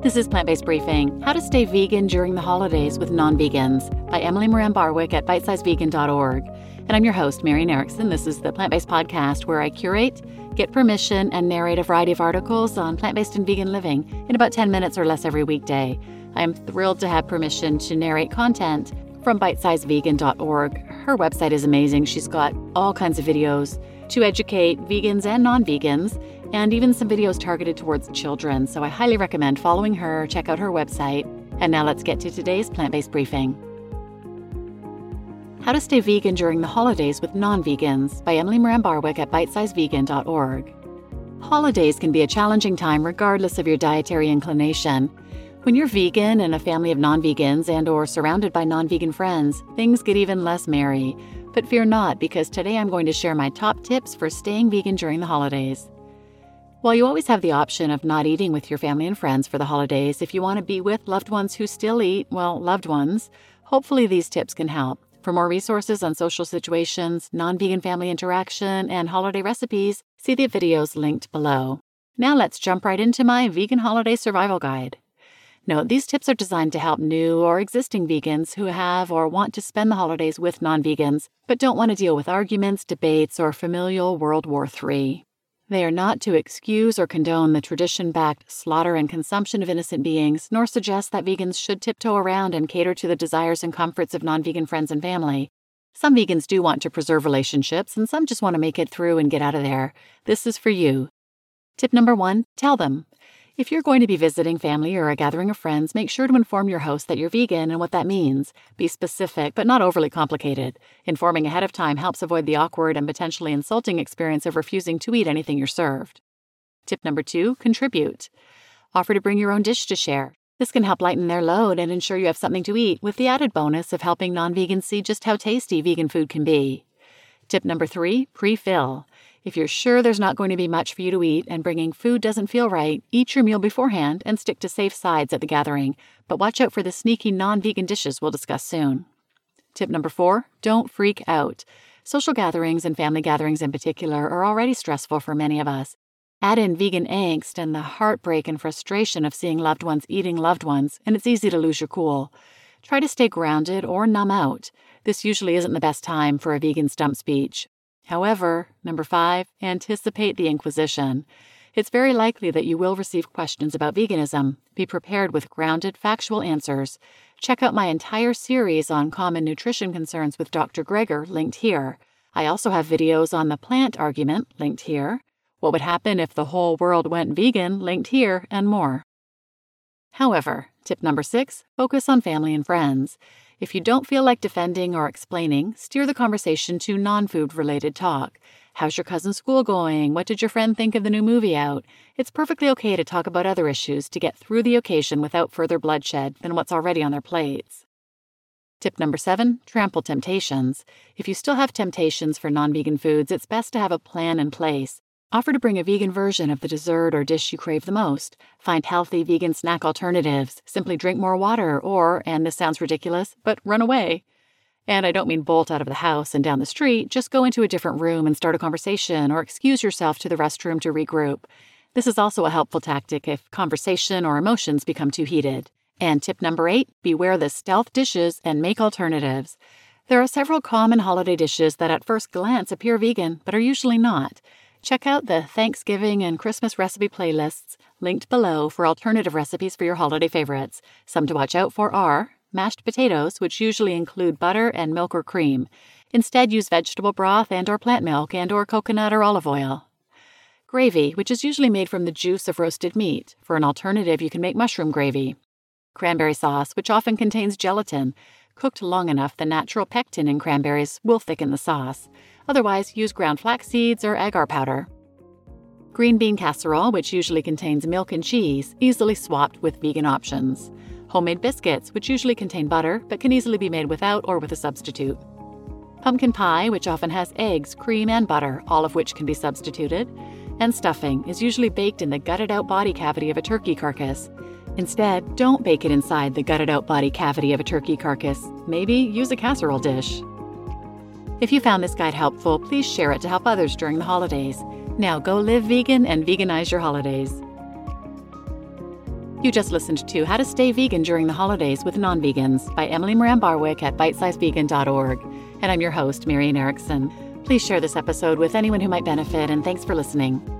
This is Plant Based Briefing How to Stay Vegan During the Holidays with Non Vegans by Emily Moran Barwick at bitesizevegan.org. And I'm your host, Marian Erickson. This is the Plant Based Podcast where I curate, get permission, and narrate a variety of articles on plant based and vegan living in about 10 minutes or less every weekday. I am thrilled to have permission to narrate content from bitesizevegan.org. Her website is amazing. She's got all kinds of videos to educate vegans and non vegans, and even some videos targeted towards children. So I highly recommend following her. Check out her website. And now let's get to today's plant based briefing. How to Stay Vegan During the Holidays with Non Vegans by Emily Moran Barwick at bitesizevegan.org. Holidays can be a challenging time regardless of your dietary inclination. When you're vegan in a family of non-vegans and or surrounded by non-vegan friends, things get even less merry. But fear not, because today I'm going to share my top tips for staying vegan during the holidays. While you always have the option of not eating with your family and friends for the holidays, if you want to be with loved ones who still eat, well, loved ones, hopefully these tips can help. For more resources on social situations, non vegan family interaction, and holiday recipes, see the videos linked below. Now let's jump right into my Vegan Holiday Survival Guide. Note, these tips are designed to help new or existing vegans who have or want to spend the holidays with non vegans, but don't want to deal with arguments, debates, or familial World War III. They are not to excuse or condone the tradition backed slaughter and consumption of innocent beings, nor suggest that vegans should tiptoe around and cater to the desires and comforts of non vegan friends and family. Some vegans do want to preserve relationships, and some just want to make it through and get out of there. This is for you. Tip number one tell them. If you're going to be visiting family or a gathering of friends, make sure to inform your host that you're vegan and what that means. Be specific, but not overly complicated. Informing ahead of time helps avoid the awkward and potentially insulting experience of refusing to eat anything you're served. Tip number two contribute. Offer to bring your own dish to share. This can help lighten their load and ensure you have something to eat, with the added bonus of helping non vegans see just how tasty vegan food can be. Tip number three pre fill. If you're sure there's not going to be much for you to eat and bringing food doesn't feel right, eat your meal beforehand and stick to safe sides at the gathering, but watch out for the sneaky non vegan dishes we'll discuss soon. Tip number four don't freak out. Social gatherings and family gatherings in particular are already stressful for many of us. Add in vegan angst and the heartbreak and frustration of seeing loved ones eating loved ones, and it's easy to lose your cool. Try to stay grounded or numb out. This usually isn't the best time for a vegan stump speech. However, number five, anticipate the Inquisition. It's very likely that you will receive questions about veganism. Be prepared with grounded, factual answers. Check out my entire series on common nutrition concerns with Dr. Greger, linked here. I also have videos on the plant argument, linked here. What would happen if the whole world went vegan, linked here, and more. However, tip number six focus on family and friends. If you don't feel like defending or explaining, steer the conversation to non food related talk. How's your cousin's school going? What did your friend think of the new movie out? It's perfectly okay to talk about other issues to get through the occasion without further bloodshed than what's already on their plates. Tip number seven trample temptations. If you still have temptations for non vegan foods, it's best to have a plan in place. Offer to bring a vegan version of the dessert or dish you crave the most. Find healthy vegan snack alternatives. Simply drink more water, or, and this sounds ridiculous, but run away. And I don't mean bolt out of the house and down the street, just go into a different room and start a conversation or excuse yourself to the restroom to regroup. This is also a helpful tactic if conversation or emotions become too heated. And tip number eight beware the stealth dishes and make alternatives. There are several common holiday dishes that at first glance appear vegan, but are usually not. Check out the Thanksgiving and Christmas recipe playlists linked below for alternative recipes for your holiday favorites. Some to watch out for are mashed potatoes, which usually include butter and milk or cream. Instead, use vegetable broth and or plant milk and or coconut or olive oil. Gravy, which is usually made from the juice of roasted meat. For an alternative, you can make mushroom gravy. Cranberry sauce, which often contains gelatin. Cooked long enough, the natural pectin in cranberries will thicken the sauce. Otherwise, use ground flax seeds or agar powder. Green bean casserole, which usually contains milk and cheese, easily swapped with vegan options. Homemade biscuits, which usually contain butter but can easily be made without or with a substitute. Pumpkin pie, which often has eggs, cream, and butter, all of which can be substituted. And stuffing is usually baked in the gutted out body cavity of a turkey carcass. Instead, don't bake it inside the gutted out body cavity of a turkey carcass. Maybe use a casserole dish. If you found this guide helpful, please share it to help others during the holidays. Now go live vegan and veganize your holidays. You just listened to How to Stay Vegan During the Holidays with Non Vegans by Emily Moran Barwick at bitesizevegan.org. And I'm your host, Marian Erickson. Please share this episode with anyone who might benefit, and thanks for listening.